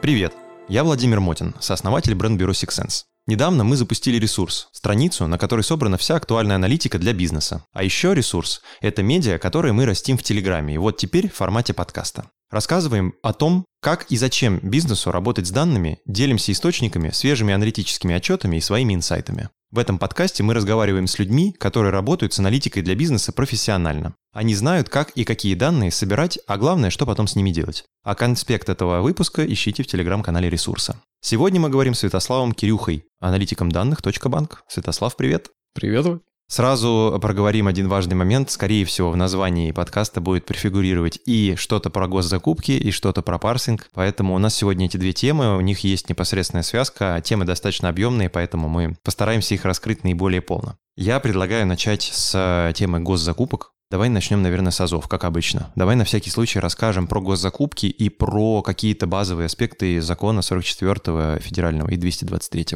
Привет, я Владимир Мотин, сооснователь бренд-бюро Six Недавно мы запустили ресурс, страницу, на которой собрана вся актуальная аналитика для бизнеса. А еще ресурс – это медиа, которые мы растим в Телеграме, и вот теперь в формате подкаста. Рассказываем о том, как и зачем бизнесу работать с данными, делимся источниками, свежими аналитическими отчетами и своими инсайтами. В этом подкасте мы разговариваем с людьми, которые работают с аналитикой для бизнеса профессионально. Они знают, как и какие данные собирать, а главное, что потом с ними делать. А конспект этого выпуска ищите в телеграм-канале ресурса. Сегодня мы говорим с Святославом Кирюхой, аналитиком данных .банк. Святослав, привет. Привет. Сразу проговорим один важный момент. Скорее всего, в названии подкаста будет префигурировать и что-то про госзакупки, и что-то про парсинг. Поэтому у нас сегодня эти две темы, у них есть непосредственная связка, а темы достаточно объемные, поэтому мы постараемся их раскрыть наиболее полно. Я предлагаю начать с темы госзакупок. Давай начнем, наверное, с АЗОВ, как обычно. Давай на всякий случай расскажем про госзакупки и про какие-то базовые аспекты закона 44 федерального и 223.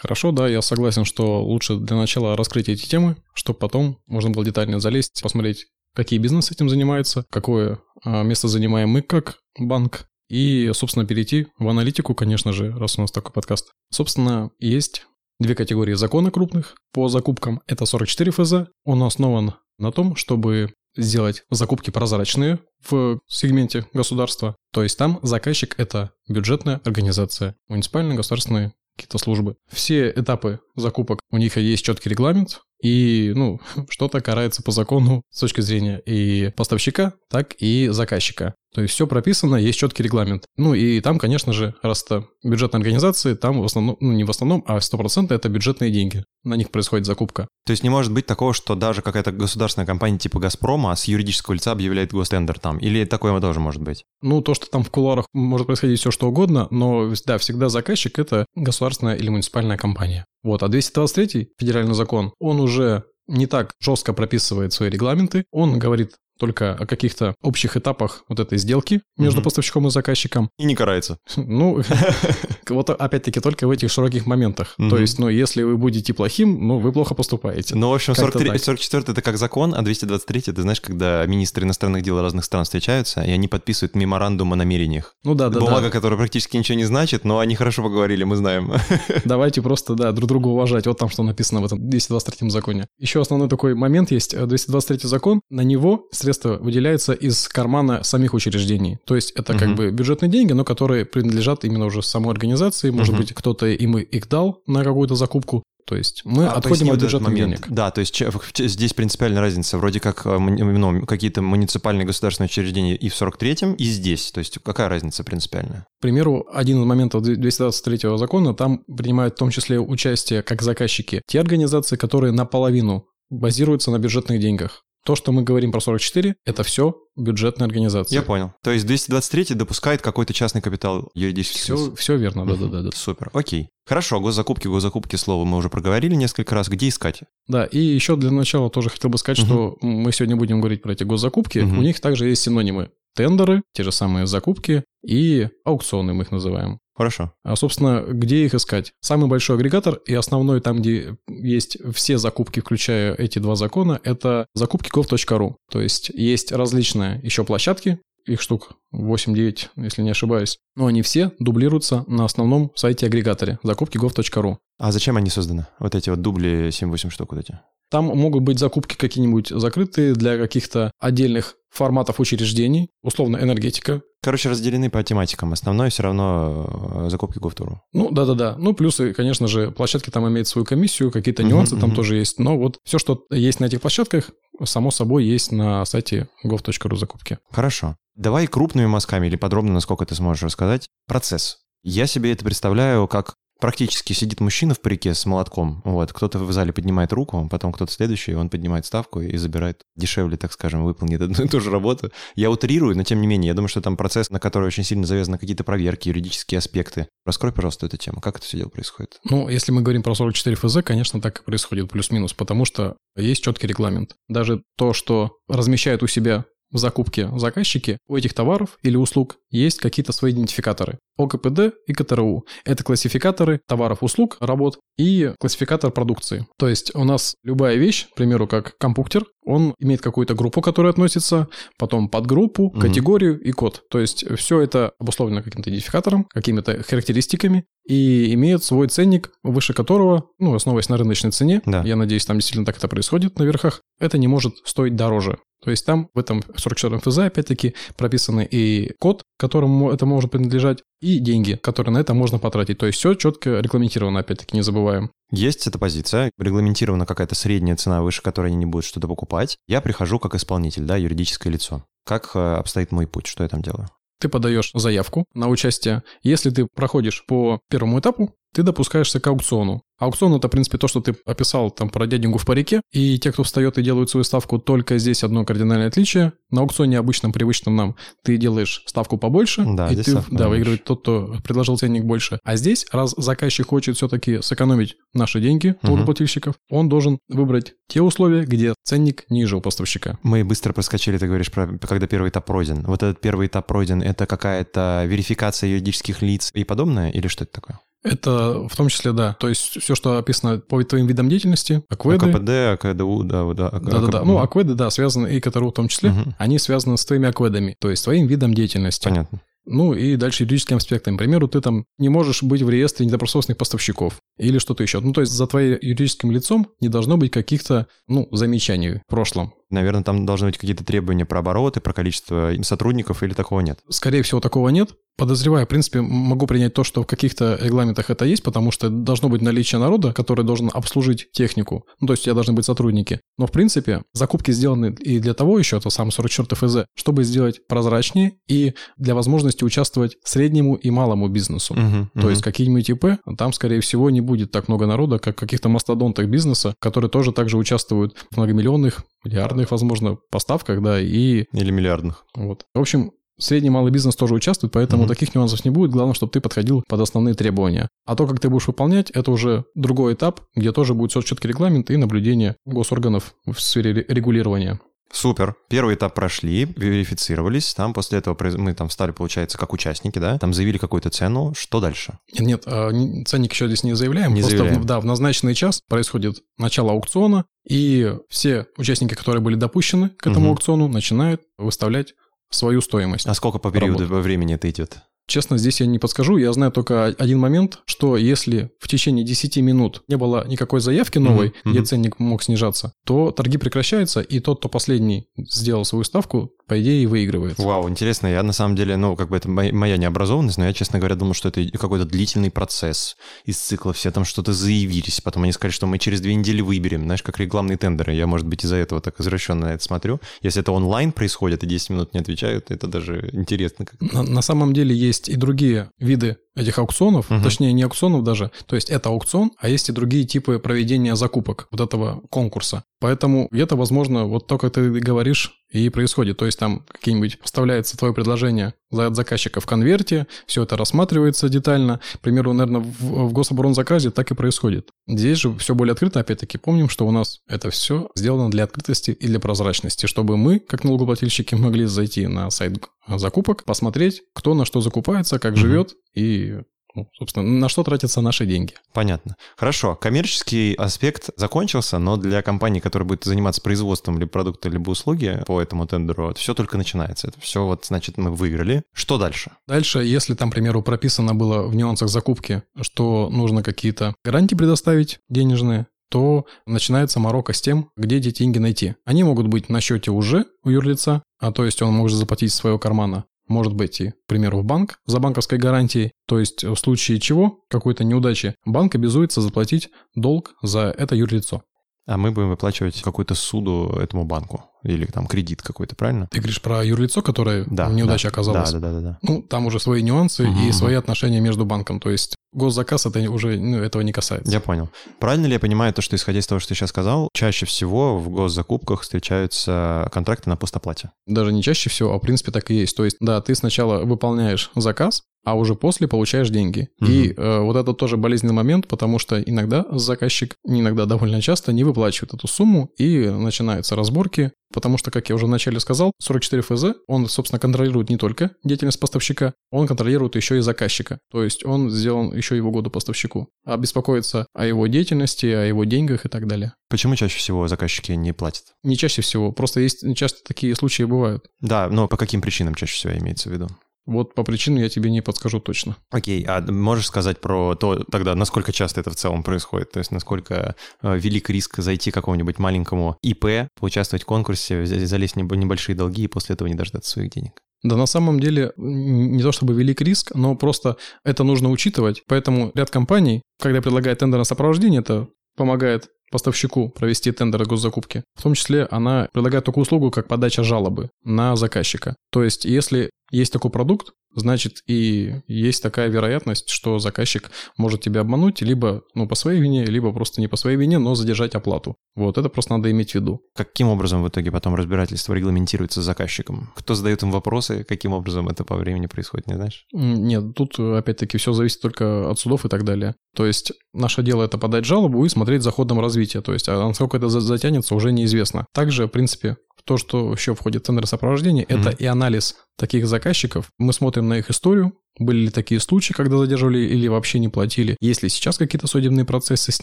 Хорошо, да, я согласен, что лучше для начала раскрыть эти темы, чтобы потом можно было детально залезть, посмотреть, какие бизнесы этим занимаются, какое а, место занимаем мы как банк, и, собственно, перейти в аналитику, конечно же, раз у нас такой подкаст. Собственно, есть две категории закона крупных по закупкам. Это 44 ФЗ. Он основан на том, чтобы сделать закупки прозрачные в сегменте государства. То есть там заказчик – это бюджетная организация, муниципальные государственные какие-то службы. Все этапы закупок, у них есть четкий регламент, и, ну, что-то карается по закону с точки зрения и поставщика, так и заказчика. То есть все прописано, есть четкий регламент. Ну и там, конечно же, раз это бюджетные организации, там в основном, ну не в основном, а 100% это бюджетные деньги. На них происходит закупка. То есть не может быть такого, что даже какая-то государственная компания типа «Газпрома» с юридического лица объявляет гостендер там? Или такое тоже может быть? Ну, то, что там в кулуарах может происходить все что угодно, но да, всегда заказчик – это государственная или муниципальная компания. Вот, а 223 федеральный закон, он уже не так жестко прописывает свои регламенты. Он говорит только о каких-то общих этапах вот этой сделки между угу. поставщиком и заказчиком. И не карается. Ну, вот опять-таки только в этих широких моментах. То есть, ну, если вы будете плохим, ну, вы плохо поступаете. Ну, в общем, 43, 44 это как закон, а 223 ты знаешь, когда министры иностранных дел разных стран встречаются, и они подписывают меморандум о намерениях. Ну да, да. Бумага, которая практически ничего не значит, но они хорошо поговорили, мы знаем. Давайте просто, да, друг друга уважать. Вот там что написано в этом 223 законе. Еще основной такой момент есть. 223 закон, на него средства выделяются из кармана самих учреждений. То есть это угу. как бы бюджетные деньги, но которые принадлежат именно уже самой организации. Может угу. быть, кто-то им их дал на какую-то закупку. То есть мы а, отходим от бюджетных денег. Да, то есть здесь принципиальная разница. Вроде как э, ну, какие-то муниципальные государственные учреждения и в 43-м, и здесь. То есть какая разница принципиальная? К примеру, один из моментов 223 закона, там принимают в том числе участие как заказчики те организации, которые наполовину базируются на бюджетных деньгах. То, что мы говорим про 44, это все бюджетная организация. Я понял. То есть 223 допускает какой-то частный капитал юридических все, лиц. Все верно, да-да-да. Супер, окей. Хорошо, госзакупки, госзакупки, слово мы уже проговорили несколько раз. Где искать? Да, и еще для начала тоже хотел бы сказать, угу. что мы сегодня будем говорить про эти госзакупки. Угу. У них также есть синонимы. Тендеры, те же самые закупки и аукционы мы их называем. Хорошо. А, собственно, где их искать? Самый большой агрегатор и основной там, где есть все закупки, включая эти два закона, это закупки gov.ru. То есть есть различные еще площадки, их штук 8-9, если не ошибаюсь. Но они все дублируются на основном сайте агрегаторе закупки gov.ru. А зачем они созданы? Вот эти вот дубли 7-8 штук вот эти? Там могут быть закупки какие-нибудь закрытые для каких-то отдельных форматов учреждений, условно энергетика. Короче, разделены по тематикам. Основное все равно э, закупки Гофтуру. Ну, да-да-да. Ну, плюсы, конечно же, площадки там имеют свою комиссию, какие-то нюансы uh-huh, там uh-huh. тоже есть. Но вот все, что есть на этих площадках, само собой есть на сайте gov.ru закупки. Хорошо. Давай крупными мазками или подробно, насколько ты сможешь рассказать, процесс. Я себе это представляю как практически сидит мужчина в парике с молотком. Вот, кто-то в зале поднимает руку, потом кто-то следующий, он поднимает ставку и забирает дешевле, так скажем, выполнит одну и ту же работу. Я утрирую, но тем не менее, я думаю, что там процесс, на который очень сильно завязаны какие-то проверки, юридические аспекты. Раскрой, пожалуйста, эту тему. Как это все дело происходит? Ну, если мы говорим про 44 ФЗ, конечно, так и происходит, плюс-минус, потому что есть четкий регламент. Даже то, что размещает у себя в закупке заказчики, у этих товаров или услуг есть какие-то свои идентификаторы. ОКПД и КТРУ. Это классификаторы товаров, услуг, работ и классификатор продукции. То есть у нас любая вещь, к примеру, как компьютер, он имеет какую-то группу, которая относится, потом подгруппу, категорию и код. То есть все это обусловлено каким-то идентификатором, какими-то характеристиками и имеет свой ценник, выше которого, ну, основываясь на рыночной цене, да. я надеюсь, там действительно так это происходит на верхах, это не может стоить дороже. То есть там в этом 44-м ФЗ, опять-таки, прописаны и код, которому это может принадлежать, и деньги, которые на это можно потратить. То есть все четко регламентировано, опять-таки, не забываем. Есть эта позиция, регламентирована какая-то средняя цена, выше которой они не будут что-то покупать. Я прихожу как исполнитель, да, юридическое лицо. Как э, обстоит мой путь? Что я там делаю? Ты подаешь заявку на участие. Если ты проходишь по первому этапу, ты допускаешься к аукциону. Аукцион это, в принципе, то, что ты описал там про дяденьку в парике. И те, кто встает и делают свою ставку, только здесь одно кардинальное отличие. На аукционе обычном, привычном нам, ты делаешь ставку побольше, да, и ты да, выигрывает тот, кто предложил ценник больше. А здесь, раз заказчик хочет все-таки сэкономить наши деньги, налогоплательщиков, угу. он должен выбрать те условия, где ценник ниже у поставщика. Мы быстро проскочили, ты говоришь, про когда первый этап пройден. Вот этот первый этап пройден, это какая-то верификация юридических лиц и подобное, или что это такое? Это в том числе, да. То есть все, что описано по твоим видам деятельности, акведы. АКПД, АКДУ, да, да. Да-да-да. Ну, акведы, да, связаны, и КТРУ в том числе, угу. они связаны с твоими акведами, то есть твоим видом деятельности. Понятно. Ну и дальше юридическим аспектом. К примеру, ты там не можешь быть в реестре недобросовестных поставщиков или что-то еще. Ну, то есть за твоим юридическим лицом не должно быть каких-то, ну, замечаний в прошлом. Наверное, там должны быть какие-то требования про обороты, про количество сотрудников или такого нет? Скорее всего, такого нет. Подозреваю, в принципе, могу принять то, что в каких-то регламентах это есть, потому что должно быть наличие народа, который должен обслужить технику. Ну, то есть у тебя должны быть сотрудники. Но, в принципе, закупки сделаны и для того еще, это сам 44 ФЗ, чтобы сделать прозрачнее и для возможности участвовать среднему и малому бизнесу. Uh-huh, uh-huh. То есть какие-нибудь ИП, там, скорее всего, не будет так много народа, как в каких-то мастодонтах бизнеса, которые тоже также участвуют в многомиллионных, миллиардных, возможно, поставках, да, и... Или миллиардных. Вот. В общем, Средний и малый бизнес тоже участвует, поэтому mm-hmm. таких нюансов не будет. Главное, чтобы ты подходил под основные требования. А то, как ты будешь выполнять, это уже другой этап, где тоже будет все четкий регламент и наблюдение госорганов в сфере регулирования. Супер. Первый этап прошли, верифицировались. Там после этого мы там стали, получается, как участники, да? Там заявили какую-то цену. Что дальше? Нет, нет а, ценник еще здесь не заявляем. Не Просто заявляем. Да, в назначенный час происходит начало аукциона, и все участники, которые были допущены к этому угу. аукциону, начинают выставлять свою стоимость. А сколько по периоду работы. времени это идет? Честно, здесь я не подскажу. Я знаю только один момент, что если в течение 10 минут не было никакой заявки новой, mm-hmm. где ценник мог снижаться, то торги прекращаются, и тот, кто последний сделал свою ставку, по идее, выигрывает. Вау, интересно. Я на самом деле, ну, как бы это моя необразованность, но я, честно говоря, думал, что это какой-то длительный процесс из цикла. Все там что-то заявились, потом они сказали, что мы через две недели выберем, знаешь, как рекламные тендеры. Я, может быть, из-за этого так извращенно на это смотрю. Если это онлайн происходит и 10 минут не отвечают, это даже интересно. На, на самом деле есть и другие виды этих аукционов, угу. точнее не аукционов даже, то есть это аукцион, а есть и другие типы проведения закупок вот этого конкурса. Поэтому где-то, возможно, вот то, как ты говоришь, и происходит. То есть там какие-нибудь вставляется твое предложение от заказчика в конверте, все это рассматривается детально. К примеру, наверное, в, в гособоронзаказе так и происходит. Здесь же все более открыто. Опять-таки помним, что у нас это все сделано для открытости и для прозрачности, чтобы мы, как налогоплательщики, могли зайти на сайт закупок, посмотреть, кто на что закупается, как угу. живет и ну, собственно, на что тратятся наши деньги. Понятно. Хорошо. Коммерческий аспект закончился, но для компании, которая будет заниматься производством либо продукта, либо услуги по этому тендеру, это все только начинается. Это все вот, значит, мы выиграли. Что дальше? Дальше, если там, к примеру, прописано было в нюансах закупки, что нужно какие-то гарантии предоставить денежные, то начинается морока с тем, где эти деньги найти. Они могут быть на счете уже у юрлица, а то есть он может заплатить из своего кармана, может быть и, к примеру, в банк за банковской гарантией, то есть в случае чего, какой-то неудачи, банк обязуется заплатить долг за это юрлицо. А мы будем выплачивать какую-то суду этому банку или там кредит какой-то, правильно? Ты говоришь про юрлицо, которое да, неудача да, оказалась? Да, да, да, да. Ну, там уже свои нюансы угу, и свои отношения между банком. То есть госзаказ это уже ну, этого не касается. Я понял. Правильно ли я понимаю то, что исходя из того, что ты сейчас сказал, чаще всего в госзакупках встречаются контракты на постоплате? Даже не чаще всего, а в принципе так и есть. То есть, да, ты сначала выполняешь заказ, а уже после получаешь деньги. Угу. И э, вот это тоже болезненный момент, потому что иногда заказчик, иногда довольно часто не выплачивает эту сумму, и начинаются разборки, потому что, как я уже вначале сказал, 44 ФЗ, он, собственно, контролирует не только деятельность поставщика, он контролирует еще и заказчика. То есть он сделан еще и в угоду поставщику, а беспокоится о его деятельности, о его деньгах и так далее. Почему чаще всего заказчики не платят? Не чаще всего, просто есть часто такие случаи бывают. Да, но по каким причинам чаще всего имеется в виду? Вот по причинам я тебе не подскажу точно. Окей, а можешь сказать про то тогда, насколько часто это в целом происходит? То есть насколько э, велик риск зайти к какому-нибудь маленькому ИП, поучаствовать в конкурсе, залезть в небольшие долги и после этого не дождаться своих денег? Да на самом деле не то чтобы велик риск, но просто это нужно учитывать. Поэтому ряд компаний, когда предлагает тендерное сопровождение, это помогает поставщику провести тендер госзакупки. В том числе она предлагает такую услугу, как подача жалобы на заказчика. То есть, если есть такой продукт, значит и есть такая вероятность, что заказчик может тебя обмануть либо ну, по своей вине, либо просто не по своей вине, но задержать оплату. Вот это просто надо иметь в виду. Каким образом в итоге потом разбирательство регламентируется заказчиком? Кто задает им вопросы, каким образом это по времени происходит, не знаешь? Нет, тут опять-таки все зависит только от судов и так далее. То есть наше дело это подать жалобу и смотреть за ходом развития. То есть а насколько это затянется, уже неизвестно. Также, в принципе, то, что еще входит в тендер сопровождения, mm-hmm. это и анализ таких заказчиков. Мы смотрим на их историю, были ли такие случаи, когда задерживали или вообще не платили, есть ли сейчас какие-то судебные процессы с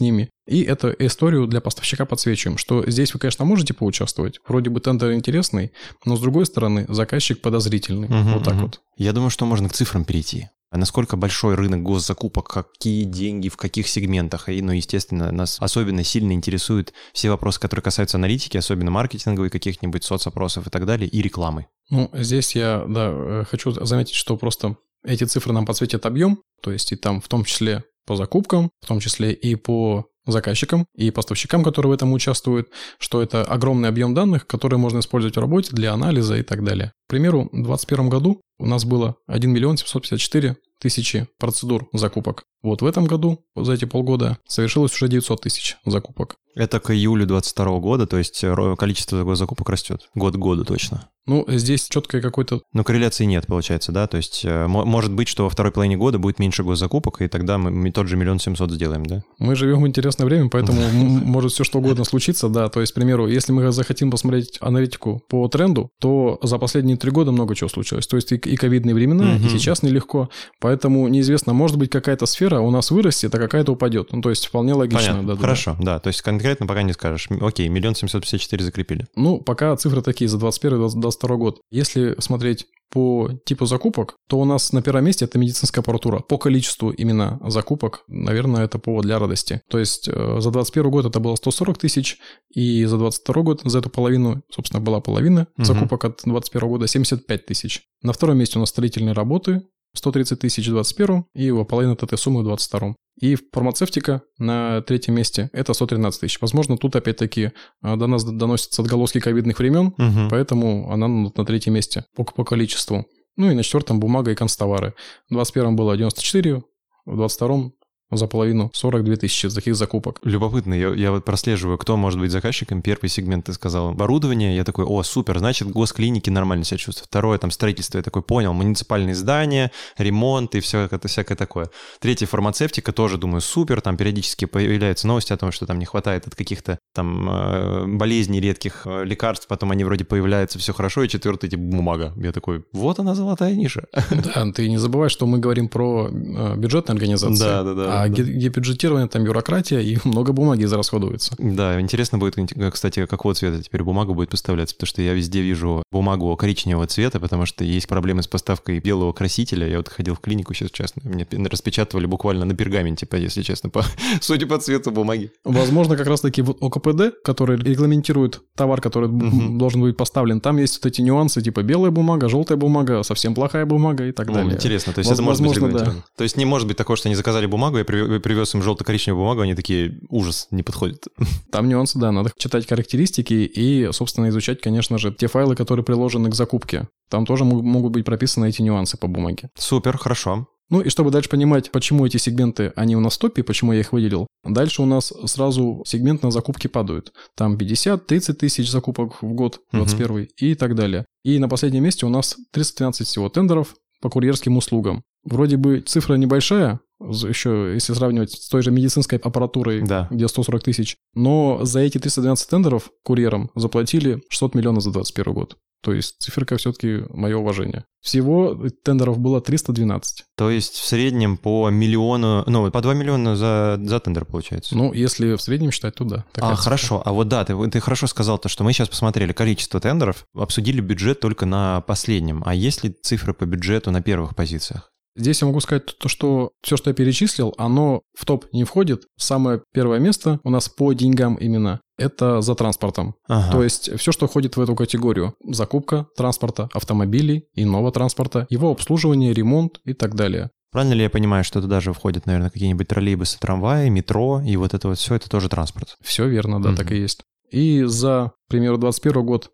ними. И эту историю для поставщика подсвечиваем, что здесь вы, конечно, можете поучаствовать, вроде бы тендер интересный, но с другой стороны заказчик подозрительный. Угу, вот так угу. вот. Я думаю, что можно к цифрам перейти. А насколько большой рынок госзакупок, какие деньги, в каких сегментах. И, ну, естественно, нас особенно сильно интересуют все вопросы, которые касаются аналитики, особенно маркетинговой, каких-нибудь соцопросов и так далее, и рекламы. Ну, здесь я, да, э, хочу заметить, что просто эти цифры нам подсветят объем, то есть и там в том числе по закупкам, в том числе и по заказчикам и поставщикам, которые в этом участвуют, что это огромный объем данных, которые можно использовать в работе для анализа и так далее. К примеру, в 2021 году у нас было 1 миллион 754 тысячи процедур закупок. Вот в этом году, за эти полгода, совершилось уже 900 тысяч закупок. Это к июлю 2022 года, то есть количество закупок растет. Год к году точно. Ну, здесь четкое какой-то... Но корреляции нет, получается, да? То есть э, может быть, что во второй половине года будет меньше госзакупок, и тогда мы тот же миллион семьсот сделаем, да? Мы живем в интересное время, поэтому может все что угодно случиться, да. То есть, к примеру, если мы захотим посмотреть аналитику по тренду, то за последние три года много чего случилось. То есть и ковидные времена, и сейчас нелегко. Поэтому неизвестно, может быть, какая-то сфера у нас вырастет, а какая-то упадет. Ну, то есть вполне логично. Понятно. Да, Хорошо, да. То есть конкретно пока не скажешь. Окей, миллион семьсот пятьдесят четыре закрепили. Ну, пока цифры такие за 21 22 год. Если смотреть по типу закупок, то у нас на первом месте это медицинская аппаратура. По количеству именно закупок, наверное, это повод для радости. То есть э, за 21 год это было 140 тысяч, и за 22 год за эту половину, собственно, была половина угу. закупок от 21 года 75 тысяч. На втором месте у нас строительные работы, 130 тысяч в 21 и его половина от этой суммы в 22 и фармацевтика на третьем месте – это 113 тысяч. Возможно, тут опять-таки а, до нас доносятся отголоски ковидных времен, угу. поэтому она на третьем месте по, по количеству. Ну и на четвертом бумага и констовары. В 21 было 94, в 22 за половину 42 тысячи таких закупок. Любопытно, я, я вот прослеживаю, кто может быть заказчиком. Первый сегмент ты сказал оборудование, я такой, о, супер, значит, госклиники нормально себя чувствуют. Второе, там строительство, я такой понял, муниципальные здания, ремонт и все это всякое такое. Третье, фармацевтика, тоже думаю, супер, там периодически появляются новости о том, что там не хватает от каких-то там э, болезней редких э, лекарств, потом они вроде появляются, все хорошо. И четвертый, типа, бумага. Я такой, вот она золотая ниша. Да, ты не забывай, что мы говорим про э, бюджетные организации. Да, да, да. А да. бюджетирование, там бюрократия и много бумаги израсходуется. Да, интересно будет, кстати, какого цвета теперь бумага будет поставляться, потому что я везде вижу бумагу коричневого цвета, потому что есть проблемы с поставкой белого красителя. Я вот ходил в клинику сейчас, честно, мне распечатывали буквально на пергаменте, если честно, по, судя по цвету бумаги. Возможно, как раз-таки вот ОКПД, который регламентирует товар, который угу. должен быть поставлен, там есть вот эти нюансы, типа белая бумага, желтая бумага, совсем плохая бумага и так далее. Интересно, то есть Воз, это может возможно, быть да. То есть не может быть такого, что они заказали бумагу, я привез им желто-коричневую бумагу, они такие, ужас, не подходит. Там нюансы, да, надо читать характеристики и, собственно, изучать, конечно же, те файлы, которые приложены к закупке. Там тоже могут быть прописаны эти нюансы по бумаге. Супер, хорошо. Ну и чтобы дальше понимать, почему эти сегменты, они у нас в топе, почему я их выделил, дальше у нас сразу сегмент на закупки падают. Там 50-30 тысяч закупок в год, 21 угу. и так далее. И на последнем месте у нас 313 всего тендеров по курьерским услугам. Вроде бы цифра небольшая, еще если сравнивать с той же медицинской аппаратурой, Да. где 140 тысяч, но за эти 312 тендеров курьерам заплатили 600 миллионов за 2021 год. То есть циферка все-таки мое уважение. Всего тендеров было 312. То есть в среднем по миллиону, ну, по 2 миллиона за, за тендер получается. Ну, если в среднем считать, то да. а, цифра. хорошо. А вот да, ты, ты хорошо сказал то, что мы сейчас посмотрели количество тендеров, обсудили бюджет только на последнем. А есть ли цифры по бюджету на первых позициях? Здесь я могу сказать то, что все, что я перечислил, оно в топ не входит. Самое первое место у нас по деньгам именно это за транспортом. Ага. То есть все, что входит в эту категорию. Закупка транспорта, автомобилей, иного транспорта, его обслуживание, ремонт и так далее. Правильно ли я понимаю, что туда же входят, наверное, какие-нибудь троллейбусы, трамваи, метро, и вот это вот все, это тоже транспорт? Все верно, да, Мгм. так и есть. И за, к примеру, 21 год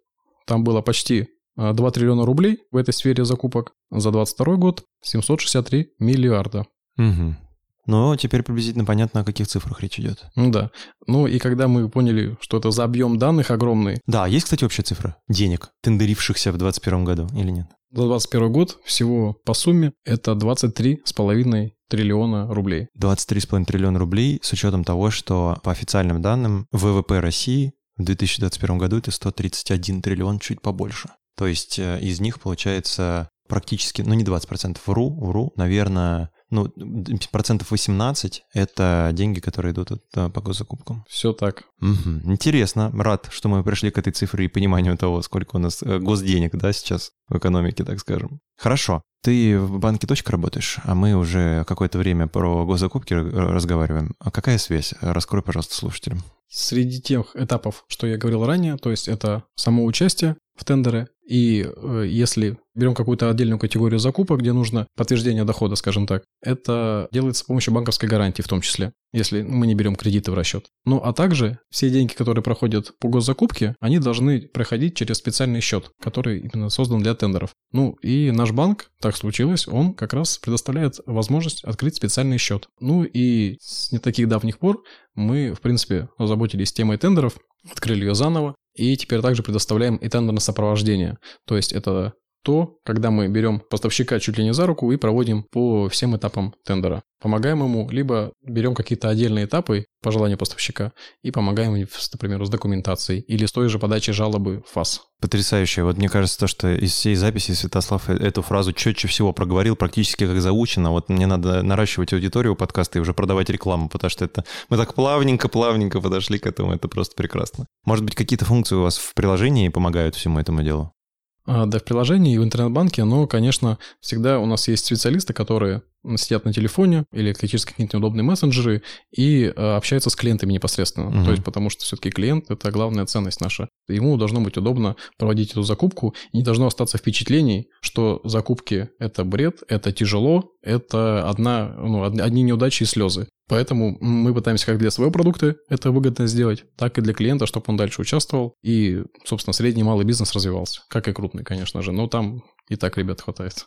там было почти а, 2 триллиона рублей в этой сфере закупок. За 22 год 763 миллиарда. Угу. Ну, теперь приблизительно понятно, о каких цифрах речь идет. Ну да. Ну и когда мы поняли, что это за объем данных огромный, Да, есть, кстати, общая цифра денег, тендерившихся в 2021 году или нет? за 21 год всего по сумме это 23,5 триллиона рублей. 23,5 триллиона рублей с учетом того, что по официальным данным ВВП России в 2021 году это 131 триллион, чуть побольше. То есть э, из них получается практически, ну не 20%, вру, вру, наверное, ну процентов 18 это деньги, которые идут от, э, по госзакупкам. Все так. Мгм. Интересно, рад, что мы пришли к этой цифре и пониманию того, сколько у нас э, госденег, да, сейчас в экономике, так скажем. Хорошо. Ты в банке точка работаешь, а мы уже какое-то время про госзакупки р- разговариваем. А какая связь? Раскрой, пожалуйста, слушателям. Среди тех этапов, что я говорил ранее, то есть это само участие в тендеры, и э, если берем какую-то отдельную категорию закупок, где нужно подтверждение дохода, скажем так, это делается с помощью банковской гарантии в том числе, если мы не берем кредиты в расчет. Ну а также все деньги, которые проходят по госзакупке, они должны проходить через специальный счет, который именно создан для тендеров. Ну и наш банк, так случилось, он как раз предоставляет возможность открыть специальный счет. Ну и с не таких давних пор мы, в принципе, озаботились темой тендеров, открыли ее заново, и теперь также предоставляем и тендерное сопровождение. То есть это то, когда мы берем поставщика чуть ли не за руку и проводим по всем этапам тендера. Помогаем ему, либо берем какие-то отдельные этапы по желанию поставщика и помогаем, например, с документацией или с той же подачей жалобы в ФАС. Потрясающе. Вот мне кажется, то, что из всей записи Святослав э- эту фразу четче всего проговорил, практически как заучено. Вот мне надо наращивать аудиторию подкаста и уже продавать рекламу, потому что это мы так плавненько-плавненько подошли к этому, это просто прекрасно. Может быть, какие-то функции у вас в приложении помогают всему этому делу? А, Да, в приложении и в интернет-банке, но, конечно, всегда у нас есть специалисты, которые сидят на телефоне или через какие-то удобные мессенджеры и э, общаются с клиентами непосредственно. Мгм. То есть потому что все-таки клиент – это главная ценность наша. Ему должно быть удобно проводить эту закупку, и не должно остаться впечатлений, что закупки – это бред, это тяжело, это одна, ну, од- одни неудачи и слезы. Поэтому мы пытаемся как для своего продукта это выгодно сделать, так и для клиента, чтобы он дальше участвовал и, собственно, средний и малый бизнес развивался. Как и крупный, конечно же. Но там и так ребят хватает.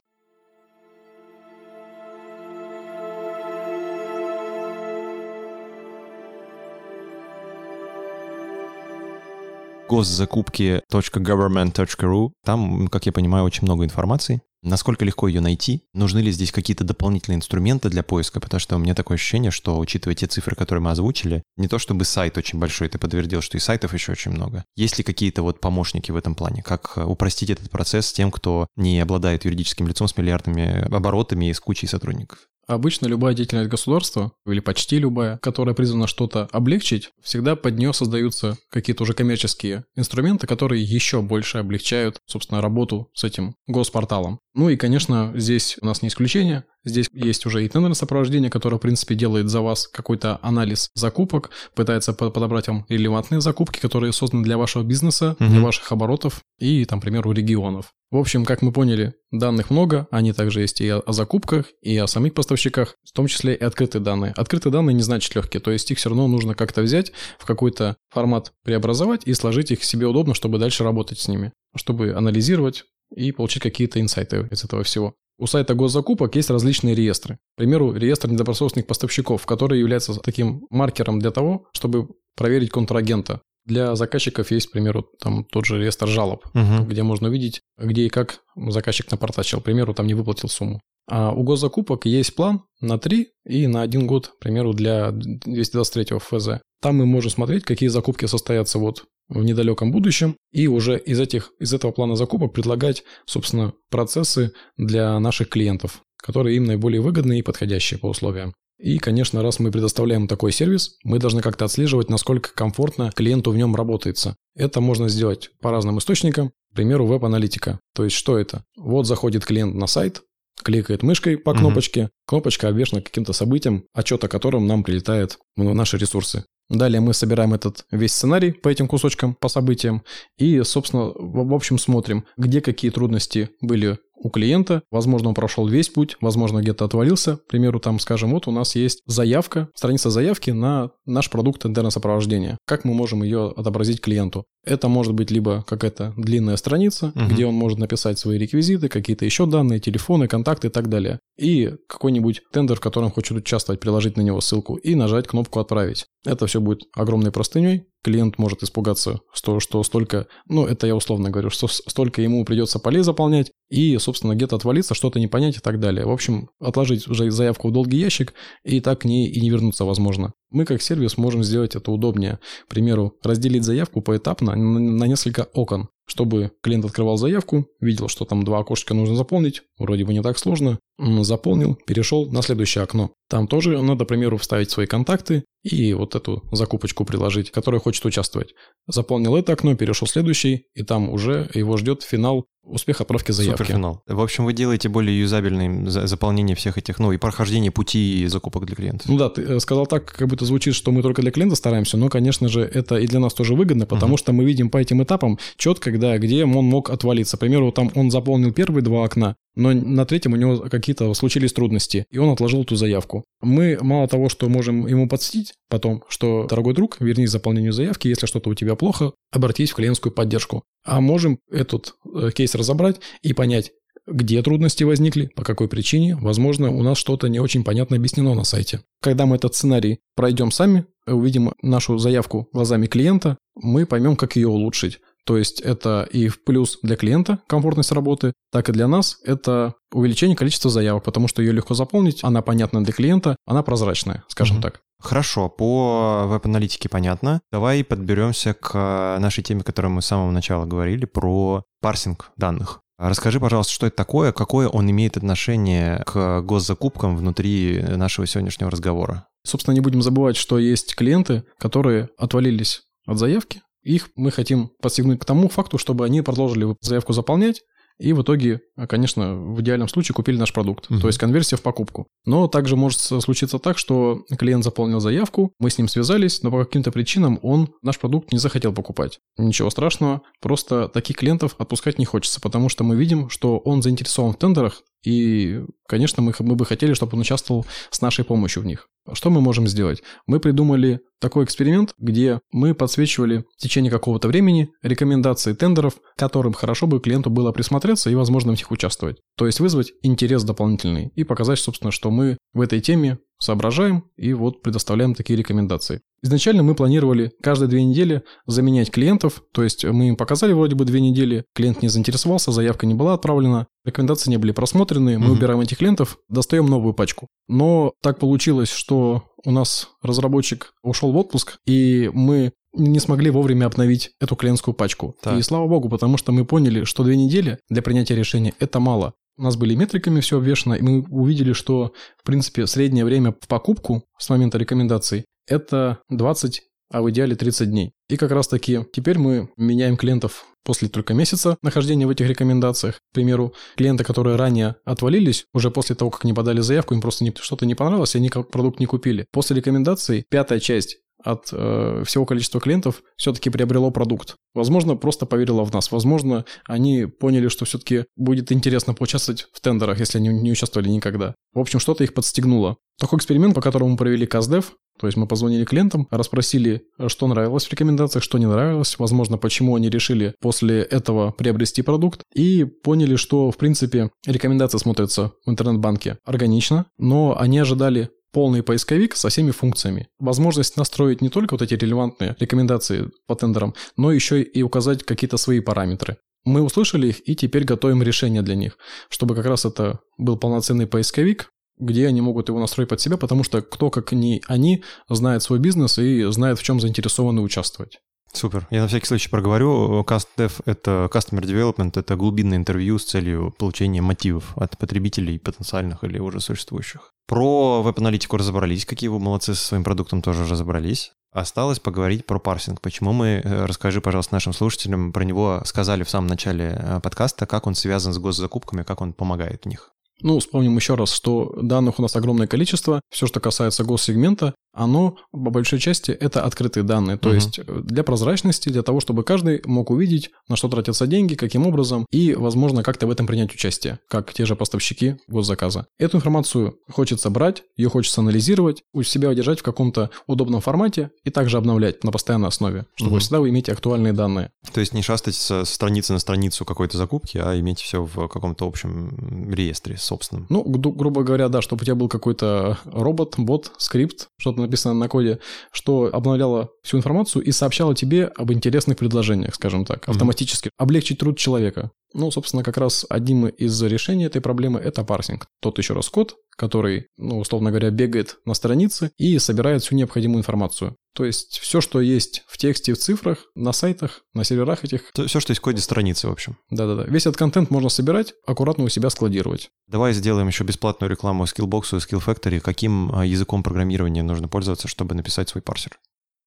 госзакупки.government.ru. Там, как я понимаю, очень много информации. Насколько легко ее найти? Нужны ли здесь какие-то дополнительные инструменты для поиска? Потому что у меня такое ощущение, что, учитывая те цифры, которые мы озвучили, не то чтобы сайт очень большой, ты подтвердил, что и сайтов еще очень много. Есть ли какие-то вот помощники в этом плане? Как э, упростить этот процесс тем, кто не обладает юридическим лицом с миллиардными оборотами и с кучей сотрудников? Обычно любая деятельность государства, или почти любая, которая призвана что-то облегчить, всегда под нее создаются какие-то уже коммерческие инструменты, которые еще больше облегчают, собственно, работу с этим госпорталом. Ну и, конечно, здесь у нас не исключение. Здесь есть уже и тендерное сопровождение, которое, в принципе, делает за вас какой-то анализ закупок, пытается по- подобрать вам релевантные закупки, которые созданы для вашего бизнеса, для Мгм. ваших оборотов и, там, к примеру, регионов. В общем, как мы поняли, данных много, они также есть и о закупках, и о самих поставщиках, в том числе и открытые данные. Открытые данные не значит легкие, то есть их все равно нужно как-то взять, в какой-то формат преобразовать и сложить их себе удобно, чтобы дальше работать с ними, чтобы анализировать и получить какие-то инсайты из этого всего. У сайта госзакупок есть различные реестры. К примеру, реестр недобросовестных поставщиков, который является таким маркером для того, чтобы проверить контрагента. Для заказчиков есть, к примеру, там тот же реестр жалоб, Мгм. где можно увидеть, где и как заказчик напортачил. К примеру, там не выплатил сумму. А у госзакупок есть план на 3 и на 1 год, к примеру, для 223 ФЗ. Там мы можем смотреть, какие закупки состоятся вот в недалеком будущем, и уже из, этих, из этого плана закупок предлагать, собственно, процессы для наших клиентов, которые им наиболее выгодны и подходящие по условиям. И, конечно, раз мы предоставляем такой сервис, мы должны как-то отслеживать, насколько комфортно клиенту в нем работается. Это можно сделать по разным источникам, к примеру, веб-аналитика. То есть, что это? Вот заходит клиент на сайт, кликает мышкой по кнопочке, угу. кнопочка обвешена каким-то событием, отчет о котором нам прилетает в наши ресурсы. Далее мы собираем этот весь сценарий по этим кусочкам, по событиям, и, собственно, в общем смотрим, где какие трудности были у клиента. Возможно, он прошел весь путь, возможно, где-то отвалился. К примеру, там, скажем, вот у нас есть заявка, страница заявки на наш продукт интернет-сопровождения. Как мы можем ее отобразить клиенту? Это может быть либо какая-то длинная страница, угу. где он может написать свои реквизиты, какие-то еще данные, телефоны, контакты и так далее. И какой-нибудь тендер, в котором хочет участвовать, приложить на него ссылку и нажать кнопку «Отправить». Это все будет огромной простыней, клиент может испугаться, что, что столько, ну, это я условно говорю, что столько ему придется полей заполнять, и, собственно, где-то отвалиться, что-то не понять и так далее. В общем, отложить уже заявку в долгий ящик, и так к ней и не вернуться возможно. Мы как сервис можем сделать это удобнее. К примеру, разделить заявку поэтапно на несколько окон чтобы клиент открывал заявку, видел, что там два окошечка нужно заполнить, вроде бы не так сложно, заполнил, перешел на следующее окно. Там тоже надо, к примеру, вставить свои контакты и вот эту закупочку приложить, которая хочет участвовать. Заполнил это окно, перешел в следующий, и там уже его ждет финал успех отправки заявки. Суперфинал. В общем, вы делаете более юзабельным заполнение всех этих, ну, и прохождение пути закупок для клиента. Ну да, ты э, сказал так, как будто звучит, что мы только для клиента стараемся, но, конечно же, это и для нас тоже выгодно, потому uh-huh. что мы видим по этим этапам четко, да, где он мог отвалиться. К примеру, там он заполнил первые два окна, но на третьем у него какие-то случились трудности, и он отложил эту заявку. Мы мало того, что можем ему подсветить потом, что, дорогой друг, вернись к заполнению заявки, если что-то у тебя плохо, обратись в клиентскую поддержку. А можем этот э, кейс разобрать и понять, где трудности возникли, по какой причине, возможно, у нас что-то не очень понятно объяснено на сайте. Когда мы этот сценарий пройдем сами, увидим нашу заявку глазами клиента, мы поймем, как ее улучшить. То есть это и в плюс для клиента комфортность работы, так и для нас это увеличение количества заявок, потому что ее легко заполнить, она понятна для клиента, она прозрачная, скажем угу. так. Хорошо, по веб-аналитике понятно. Давай подберемся к нашей теме, о которой мы с самого начала говорили, про парсинг данных. Расскажи, пожалуйста, что это такое, какое он имеет отношение к госзакупкам внутри нашего сегодняшнего разговора? Собственно, не будем забывать, что есть клиенты, которые отвалились от заявки, их мы хотим подстегнуть к тому факту, чтобы они продолжили заявку заполнять, и в итоге, конечно, в идеальном случае купили наш продукт, угу. то есть конверсия в покупку. Но также может случиться так, что клиент заполнил заявку, мы с ним связались, но по каким-то причинам он наш продукт не захотел покупать. Ничего страшного, просто таких клиентов отпускать не хочется, потому что мы видим, что он заинтересован в тендерах, и, конечно, мы, мы бы хотели, чтобы он участвовал с нашей помощью в них. Что мы можем сделать? Мы придумали такой эксперимент, где мы подсвечивали в течение какого-то времени рекомендации тендеров, которым хорошо бы клиенту было присмотреться и, возможно, в них участвовать. То есть вызвать интерес дополнительный и показать, собственно, что мы в этой теме соображаем и вот предоставляем такие рекомендации. Изначально мы планировали каждые две недели заменять клиентов, то есть мы им показали вроде бы две недели, клиент не заинтересовался, заявка не была отправлена, рекомендации не были просмотрены, мы угу. убираем этих клиентов, достаем новую пачку. Но так получилось, что у нас разработчик ушел в отпуск, и мы не смогли вовремя обновить эту клиентскую пачку. Так. И слава богу, потому что мы поняли, что две недели для принятия решения это мало. У нас были метриками все обвешено, и мы увидели, что, в принципе, среднее время в покупку с момента рекомендаций это 20, а в идеале 30 дней. И как раз таки теперь мы меняем клиентов после только месяца нахождения в этих рекомендациях. К примеру, клиенты, которые ранее отвалились, уже после того, как они подали заявку, им просто что-то не понравилось, и они продукт не купили. После рекомендаций пятая часть от э, всего количества клиентов все-таки приобрело продукт. Возможно, просто поверило в нас. Возможно, они поняли, что все-таки будет интересно поучаствовать в тендерах, если они не участвовали никогда. В общем, что-то их подстегнуло. Такой эксперимент, по которому мы провели КАЗДЕВ, то есть мы позвонили клиентам, расспросили, что нравилось в рекомендациях, что не нравилось, возможно, почему они решили после этого приобрести продукт, и поняли, что, в принципе, рекомендации смотрятся в интернет-банке органично, но они ожидали полный поисковик со всеми функциями. Возможность настроить не только вот эти релевантные рекомендации по тендерам, но еще и указать какие-то свои параметры. Мы услышали их и теперь готовим решение для них, чтобы как раз это был полноценный поисковик, где они могут его настроить под себя, потому что кто, как не они, знает свой бизнес и знает, в чем заинтересованы участвовать. Супер. Я на всякий случай проговорю. Cast это Customer Development, это глубинное интервью с целью получения мотивов от потребителей потенциальных или уже существующих. Про веб-аналитику разобрались, какие вы молодцы со своим продуктом тоже разобрались. Осталось поговорить про парсинг. Почему мы, э, расскажи, пожалуйста, нашим слушателям, про него сказали в самом начале э, подкаста, как он связан с госзакупками, как он помогает в них. Ну, вспомним еще раз, что данных у нас огромное количество. Все, что касается госсегмента, оно по большой части это открытые данные. То угу. есть э, для прозрачности, для того, чтобы каждый мог увидеть, на что тратятся деньги, каким образом, и, возможно, как-то в этом принять участие, как те же поставщики госзаказа. Эту информацию хочется брать, ее хочется анализировать, у себя удержать в каком-то удобном формате и также обновлять на постоянной основе, чтобы угу. всегда вы иметь актуальные данные. То есть не шастать со страницы на страницу какой-то закупки, а иметь все в каком-то общем реестре собственном. Ну, гру- грубо говоря, да, чтобы у тебя был какой-то робот, бот, скрипт, что-то написано на коде, что обновляло всю информацию и сообщало тебе об интересных предложениях, скажем так, автоматически. Mm-hmm. Облегчить труд человека. Ну, собственно, как раз одним из решений этой проблемы это парсинг. Тот еще раз код, который, ну, условно говоря, бегает на странице и собирает всю необходимую информацию. То есть все, что есть в тексте, в цифрах, на сайтах, на серверах этих. Все, что есть в коде страницы, в общем. Да-да-да. Весь этот контент можно собирать, аккуратно у себя складировать. Давай сделаем еще бесплатную рекламу Skillbox и Skill Factory. Каким а, языком программирования нужно пользоваться, чтобы написать свой парсер?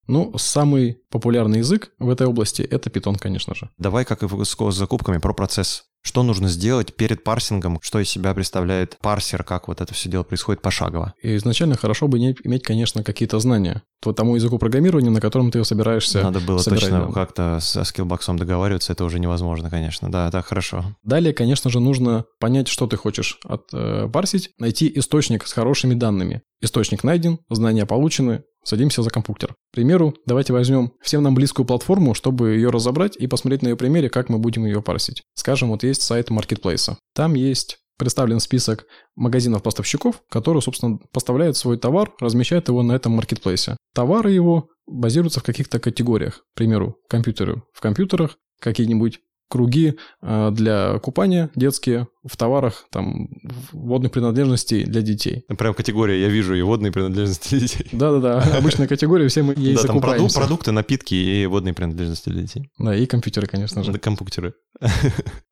Ну, самый популярный язык в этой области – это Python, конечно же. Давай, как и с закупками, про процесс. Что нужно сделать перед парсингом, что из себя представляет парсер, как вот это все дело происходит пошагово. И изначально хорошо бы иметь, конечно, какие-то знания по тому языку программирования, на котором ты собираешься Надо было собирать, точно да. как-то со скиллбоксом договариваться, это уже невозможно, конечно. Да, так хорошо. Далее, конечно же, нужно понять, что ты хочешь отпарсить, э, найти источник с хорошими данными. Источник найден, знания получены, садимся за компьютер. К примеру, давайте возьмем всем нам близкую платформу, чтобы ее разобрать и посмотреть на ее примере, как мы будем ее парсить. Скажем, вот есть сайт маркетплейса. Там есть представлен список магазинов-поставщиков, которые, собственно, поставляют свой товар, размещают его на этом маркетплейсе. Товары его базируются в каких-то категориях. К примеру, компьютеры. В компьютерах какие-нибудь круги а, для купания детские в товарах там водных принадлежностей для детей. Прям категория, я вижу, и водные принадлежности для детей. Да-да-да, обычная категория, все мы ей Да, там продукты, напитки и водные принадлежности для детей. Да, и компьютеры, конечно же. Да, компьютеры.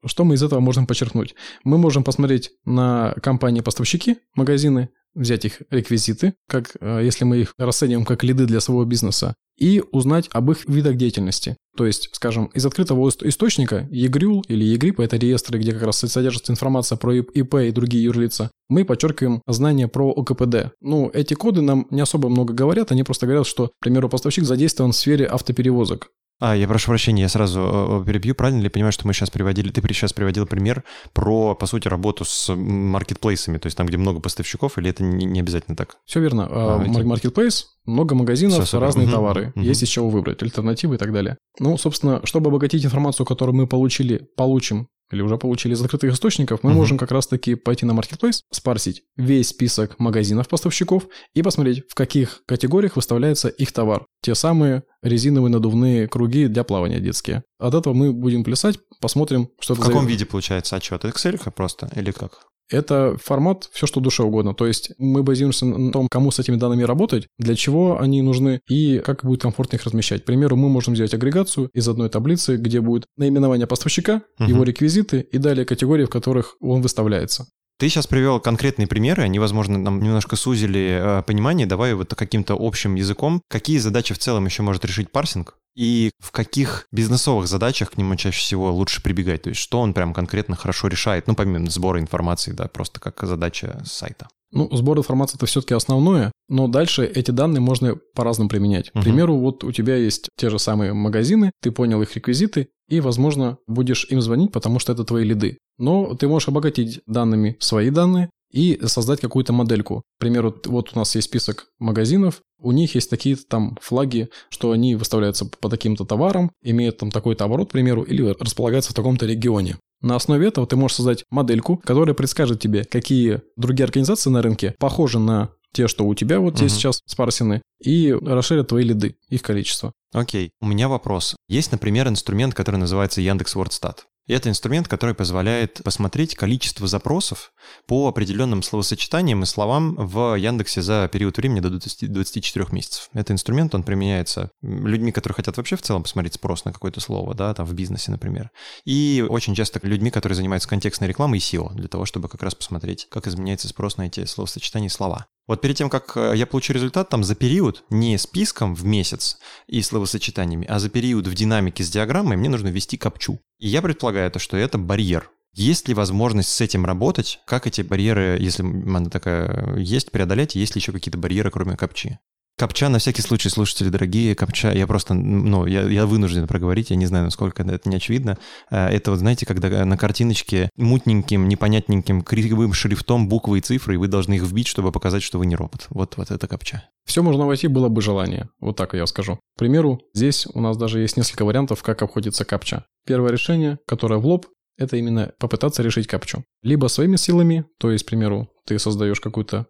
Что мы из этого можем подчеркнуть? Мы можем посмотреть на компании-поставщики, магазины, взять их реквизиты, как э, если мы их расцениваем как лиды для своего бизнеса, и узнать об их видах деятельности. То есть, скажем, из открытого источника EGRUL или EGRIP, это реестры, где как раз содержится информация про ИП и другие юрлица, мы подчеркиваем знания про ОКПД. Ну, эти коды нам не особо много говорят, они просто говорят, что, к примеру, поставщик задействован в сфере автоперевозок. А, я прошу прощения, я сразу э, э, перебью. Правильно ли понимаю, что мы сейчас приводили, ты сейчас приводил пример про, по сути, работу с маркетплейсами, то есть там, где много поставщиков, или это не, не обязательно так? Все верно. А, маркетплейс, много магазинов, Все, разные угу, товары, угу. есть из чего выбрать, альтернативы и так далее. Ну, собственно, чтобы обогатить информацию, которую мы получили, получим или уже получили из закрытых источников, мы uh можем как раз-таки пойти на Marketplace, спарсить весь список магазинов-поставщиков и посмотреть, в каких категориях выставляется их товар. Те самые резиновые надувные круги для плавания детские. От этого мы будем плясать, посмотрим, что в это В каком за... виде получается отчет? Excel просто или как? Это формат все, что душе угодно. То есть мы базируемся на том, кому с этими данными работать, для чего они нужны и как будет комфортно их размещать. К примеру, мы можем сделать агрегацию из одной таблицы, где будет наименование поставщика, угу. его реквизиты и далее категории, в которых он выставляется. Ты сейчас привел конкретные примеры, они, возможно, нам немножко сузили э, понимание. Давай вот каким-то общим языком. Какие задачи в целом еще может решить парсинг? И в каких бизнесовых задачах к нему чаще всего лучше прибегать? То есть что он прям конкретно хорошо решает? Ну, помимо сбора информации, да, просто как задача сайта. Ну, сбор информации это все-таки основное, но дальше эти данные можно по-разному применять. К примеру, вот у тебя есть те же самые магазины, ты понял их реквизиты, и, возможно, будешь им звонить, потому что это твои лиды. Но ты можешь обогатить данными свои данные и создать какую-то модельку. К примеру, вот у нас есть список магазинов, у них есть такие там флаги, что они выставляются по таким-то товарам, имеют там такой-то оборот, к примеру, или располагаются в таком-то регионе. На основе этого ты можешь создать модельку, которая предскажет тебе, какие другие организации на рынке похожи на те, что у тебя вот здесь угу. сейчас спарсены, и расширят твои лиды, их количество. Окей, у меня вопрос. Есть, например, инструмент, который называется Яндекс Вордстат. И это инструмент, который позволяет посмотреть количество запросов по определенным словосочетаниям и словам в Яндексе за период времени до 20, 24 месяцев. Это инструмент, он применяется людьми, которые хотят вообще в целом посмотреть спрос на какое-то слово, да, там в бизнесе, например. И очень часто людьми, которые занимаются контекстной рекламой и SEO, для того, чтобы как раз посмотреть, как изменяется спрос на эти словосочетания и слова. Вот перед тем, как э, я получу результат, там за период, не списком в месяц и словосочетаниями, а за период в динамике с диаграммой мне нужно ввести капчу. И я предполагаю, то, что это барьер. Есть ли возможность с этим работать? Как эти барьеры, если она такая есть, преодолеть? Есть ли еще какие-то барьеры, кроме капчи? Копча, на всякий случай, слушатели дорогие, Копча, я просто, ну, я, я вынужден проговорить, я не знаю, насколько это не очевидно. Э, это вот, знаете, когда на картиночке мутненьким, непонятненьким, кривым шрифтом буквы и цифры, и вы должны их вбить, чтобы показать, что вы не робот. Вот, вот это Копча. Все можно войти, было бы желание. Вот так я скажу. К примеру, здесь у нас даже есть несколько вариантов, как обходится Капча. Первое решение, которое в лоб, это именно попытаться решить капчу. Либо своими силами, то есть, к примеру, ты создаешь какую-то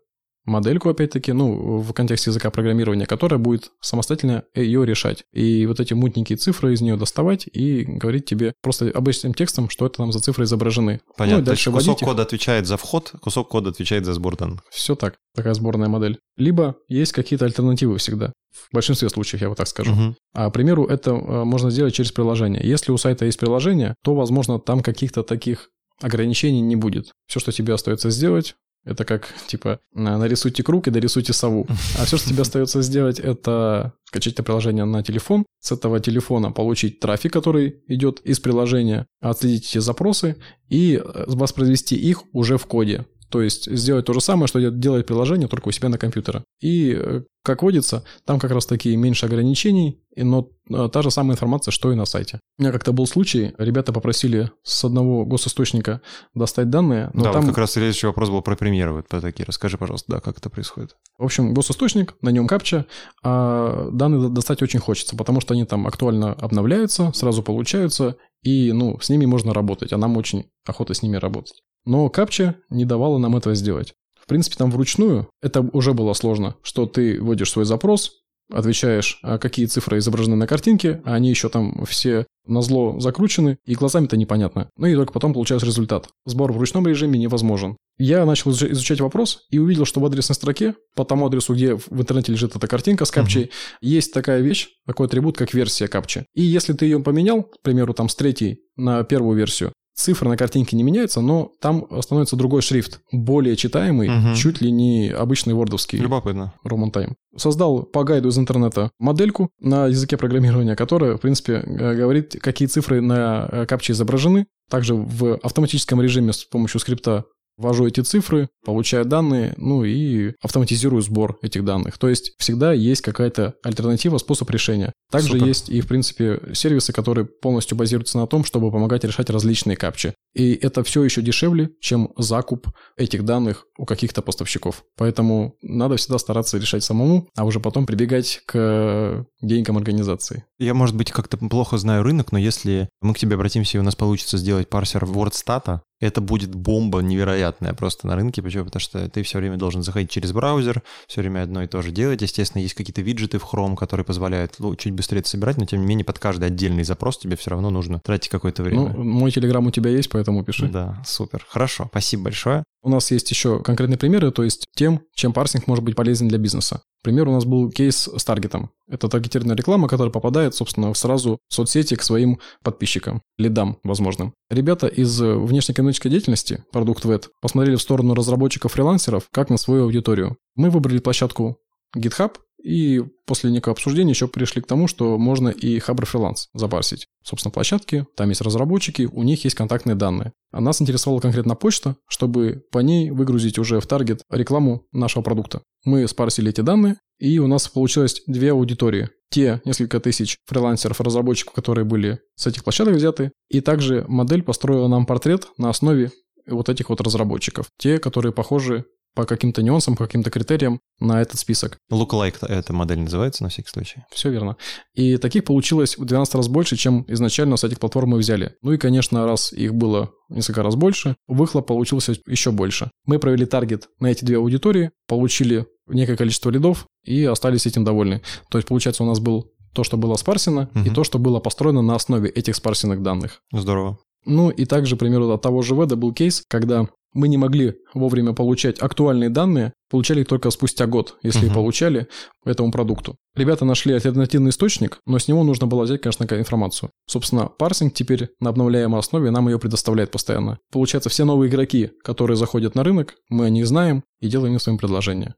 модельку, опять-таки, ну, в контексте языка программирования, которая будет самостоятельно ее решать. И вот эти мутненькие цифры из нее доставать и говорить тебе просто обычным текстом, что это там за цифры изображены. Понятно. Ну, и дальше кусок кода отвечает за вход, кусок кода отвечает за сбор данных. Все так, такая сборная модель. Либо есть какие-то альтернативы всегда. В большинстве случаев, я вот так скажу. Угу. А, к примеру, это э, можно сделать через приложение. Если у сайта есть приложение, то, возможно, там каких-то таких ограничений не будет. Все, что тебе остается сделать, это как, типа, нарисуйте круг и дорисуйте сову. А все, что тебе остается сделать, это скачать это приложение на телефон, с этого телефона получить трафик, который идет из приложения, отследить эти запросы и э, воспроизвести их уже в коде. То есть сделать то же самое, что делает приложение, только у себя на компьютере. И, э, как водится, там как раз таки меньше ограничений, но э, та же самая информация, что и на сайте. У меня как-то был случай, ребята попросили с одного госисточника достать данные, но да, там... Вот как раз следующий вопрос был про примеры вот про такие. Расскажи, пожалуйста, да, как это происходит. В общем, госисточник, на нем капча, а данные достать очень хочется, потому что они там актуально обновляются, сразу получаются, и, ну, с ними можно работать, а нам очень охота с ними работать. Но капча не давала нам этого сделать. В принципе, там вручную это уже было сложно, что ты вводишь свой запрос, отвечаешь, а какие цифры изображены на картинке, а они еще там все на зло закручены, и глазами-то непонятно. Ну и только потом получаешь результат. Сбор в ручном режиме невозможен. Я начал изучать вопрос и увидел, что в адресной строке, по тому адресу, где в интернете лежит эта картинка с капчей, uh-huh. есть такая вещь, такой атрибут, как версия капчи. И если ты ее поменял, к примеру, там с третьей на первую версию, Цифры на картинке не меняются, но там становится другой шрифт, более читаемый, угу. чуть ли не обычный вордовский. Любопытно. Roman Time. Создал по гайду из интернета модельку на языке программирования, которая, в принципе, говорит, какие цифры на э, капче изображены. Также в автоматическом режиме с помощью скрипта ввожу эти цифры, получаю данные, ну и автоматизирую сбор этих данных. То есть всегда есть какая-то альтернатива, способ решения. Также Супер. есть и, в принципе, сервисы, которые полностью базируются на том, чтобы помогать решать различные капчи. И это все еще дешевле, чем закуп этих данных у каких-то поставщиков. Поэтому надо всегда стараться решать самому, а уже потом прибегать к деньгам организации. Я, может быть, как-то плохо знаю рынок, но если мы к тебе обратимся, и у нас получится сделать парсер WordStat, это будет бомба невероятная просто на рынке. Почему? Потому что ты все время должен заходить через браузер, все время одно и то же делать. Естественно, есть какие-то виджеты в Chrome, которые позволяют ну, чуть быстрее это собирать, но тем не менее под каждый отдельный запрос тебе все равно нужно тратить какое-то время. Ну, мой телеграм у тебя есть, поэтому пиши. Да, супер. Хорошо, спасибо большое. У нас есть еще конкретные примеры, то есть тем, чем парсинг может быть полезен для бизнеса. Пример у нас был кейс с таргетом. Это таргетированная реклама, которая попадает, собственно, сразу в соцсети к своим подписчикам, лидам возможным. Ребята из внешнеэкономической деятельности, продукт ВЭД, посмотрели в сторону разработчиков-фрилансеров как на свою аудиторию. Мы выбрали площадку GitHub, и после некого обсуждения еще пришли к тому, что можно и Хабр фриланс запарсить. Собственно, площадки, там есть разработчики, у них есть контактные данные. А нас интересовала конкретно почта, чтобы по ней выгрузить уже в таргет рекламу нашего продукта. Мы спарсили эти данные, и у нас получилось две аудитории. Те несколько тысяч фрилансеров, разработчиков, которые были с этих площадок взяты, и также модель построила нам портрет на основе вот этих вот разработчиков. Те, которые похожи по каким-то нюансам, по каким-то критериям на этот список. Lookalike эта модель называется на всякий случай. Все верно. И таких получилось в 12 раз больше, чем изначально с этих платформ мы взяли. Ну и, конечно, раз их было несколько раз больше, выхлоп получился еще больше. Мы провели таргет на эти две аудитории, получили некое количество лидов и остались этим довольны. То есть, получается, у нас был то, что было спарсено, угу. и то, что было построено на основе этих спарсенных данных. Здорово. Ну и также, к примеру, от того же Веда был кейс, когда мы не могли вовремя получать актуальные данные, получали их только спустя год, если uh-huh. и получали этому продукту. Ребята нашли альтернативный источник, но с него нужно было взять, конечно, информацию. Собственно, парсинг теперь на обновляемой основе нам ее предоставляет постоянно. Получается, все новые игроки, которые заходят на рынок, мы о них знаем и делаем им своим предложение.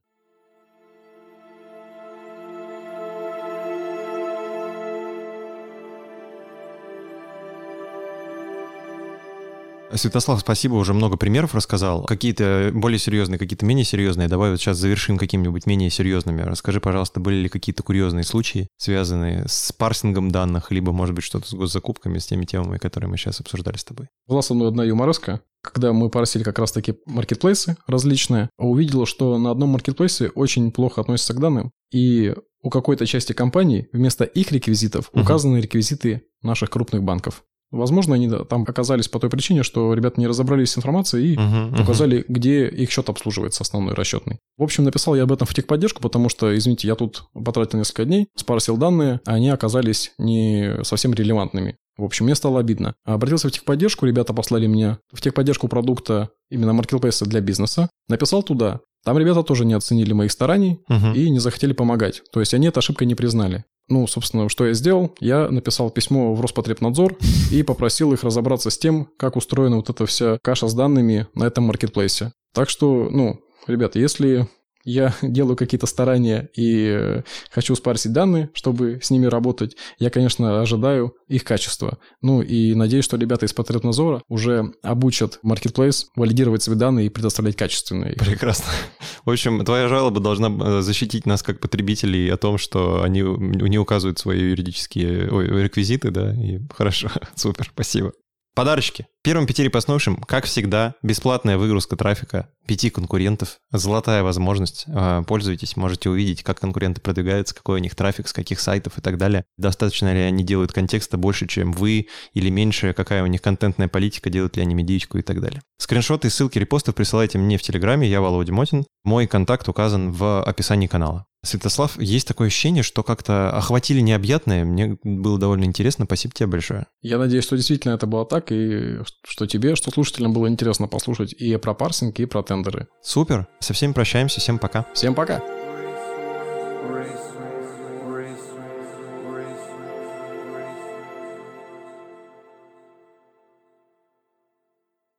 Святослав, спасибо, уже много примеров рассказал. Какие-то более серьезные, какие-то менее серьезные. Давай вот сейчас завершим какими-нибудь менее серьезными. Расскажи, пожалуйста, были ли какие-то курьезные случаи, связанные с парсингом данных, либо, может быть, что-то с госзакупками, с теми темами, которые мы сейчас обсуждали с тобой? Была со мной одна юмореска, когда мы парсили как раз-таки маркетплейсы различные, увидела, что на одном маркетплейсе очень плохо относятся к данным, и у какой-то части компании вместо их реквизитов указаны реквизиты наших крупных банков. Возможно, они там оказались по той причине, что ребята не разобрались с информацией и uh-huh, указали, uh-huh. где их счет обслуживается, основной расчетный. В общем, написал я об этом в техподдержку, потому что, извините, я тут потратил несколько дней, спарсил данные, а они оказались не совсем релевантными. В общем, мне стало обидно. Обратился в техподдержку, ребята послали мне в техподдержку продукта именно маркетплейса для бизнеса. Написал туда. Там ребята тоже не оценили моих стараний uh-huh. и не захотели помогать. То есть они эту ошибку не признали. Ну, собственно, что я сделал? Я написал письмо в Роспотребнадзор и попросил их разобраться с тем, как устроена вот эта вся каша с данными на этом маркетплейсе. Так что, ну, ребята, если я делаю какие-то старания и э, хочу спарсить данные, чтобы с ними работать, я, конечно, ожидаю их качества. Ну и надеюсь, что ребята из Потребнадзора уже обучат Marketplace валидировать свои данные и предоставлять качественные. Прекрасно. В общем, твоя жалоба должна э, защитить нас как потребителей о том, что они не указывают свои юридические ой, реквизиты, да, и хорошо, супер, спасибо. Подарочки. Первым пяти репостнувшим, как всегда, бесплатная выгрузка трафика пяти конкурентов. Золотая возможность. А, пользуйтесь, можете увидеть, как конкуренты продвигаются, какой у них трафик, с каких сайтов и так далее. Достаточно ли они делают контекста больше, чем вы, или меньше, какая у них контентная политика, делают ли они медичку и так далее. Скриншоты и ссылки репостов присылайте мне в Телеграме, я Володя Мотин. Мой контакт указан в описании канала. Святослав, есть такое ощущение, что как-то охватили необъятное. Мне было довольно интересно. Спасибо тебе большое. Я надеюсь, что действительно это было так, и что тебе, что слушателям было интересно послушать и про парсинг, и про тендеры. Супер. Со всеми прощаемся. Всем пока. Всем пока.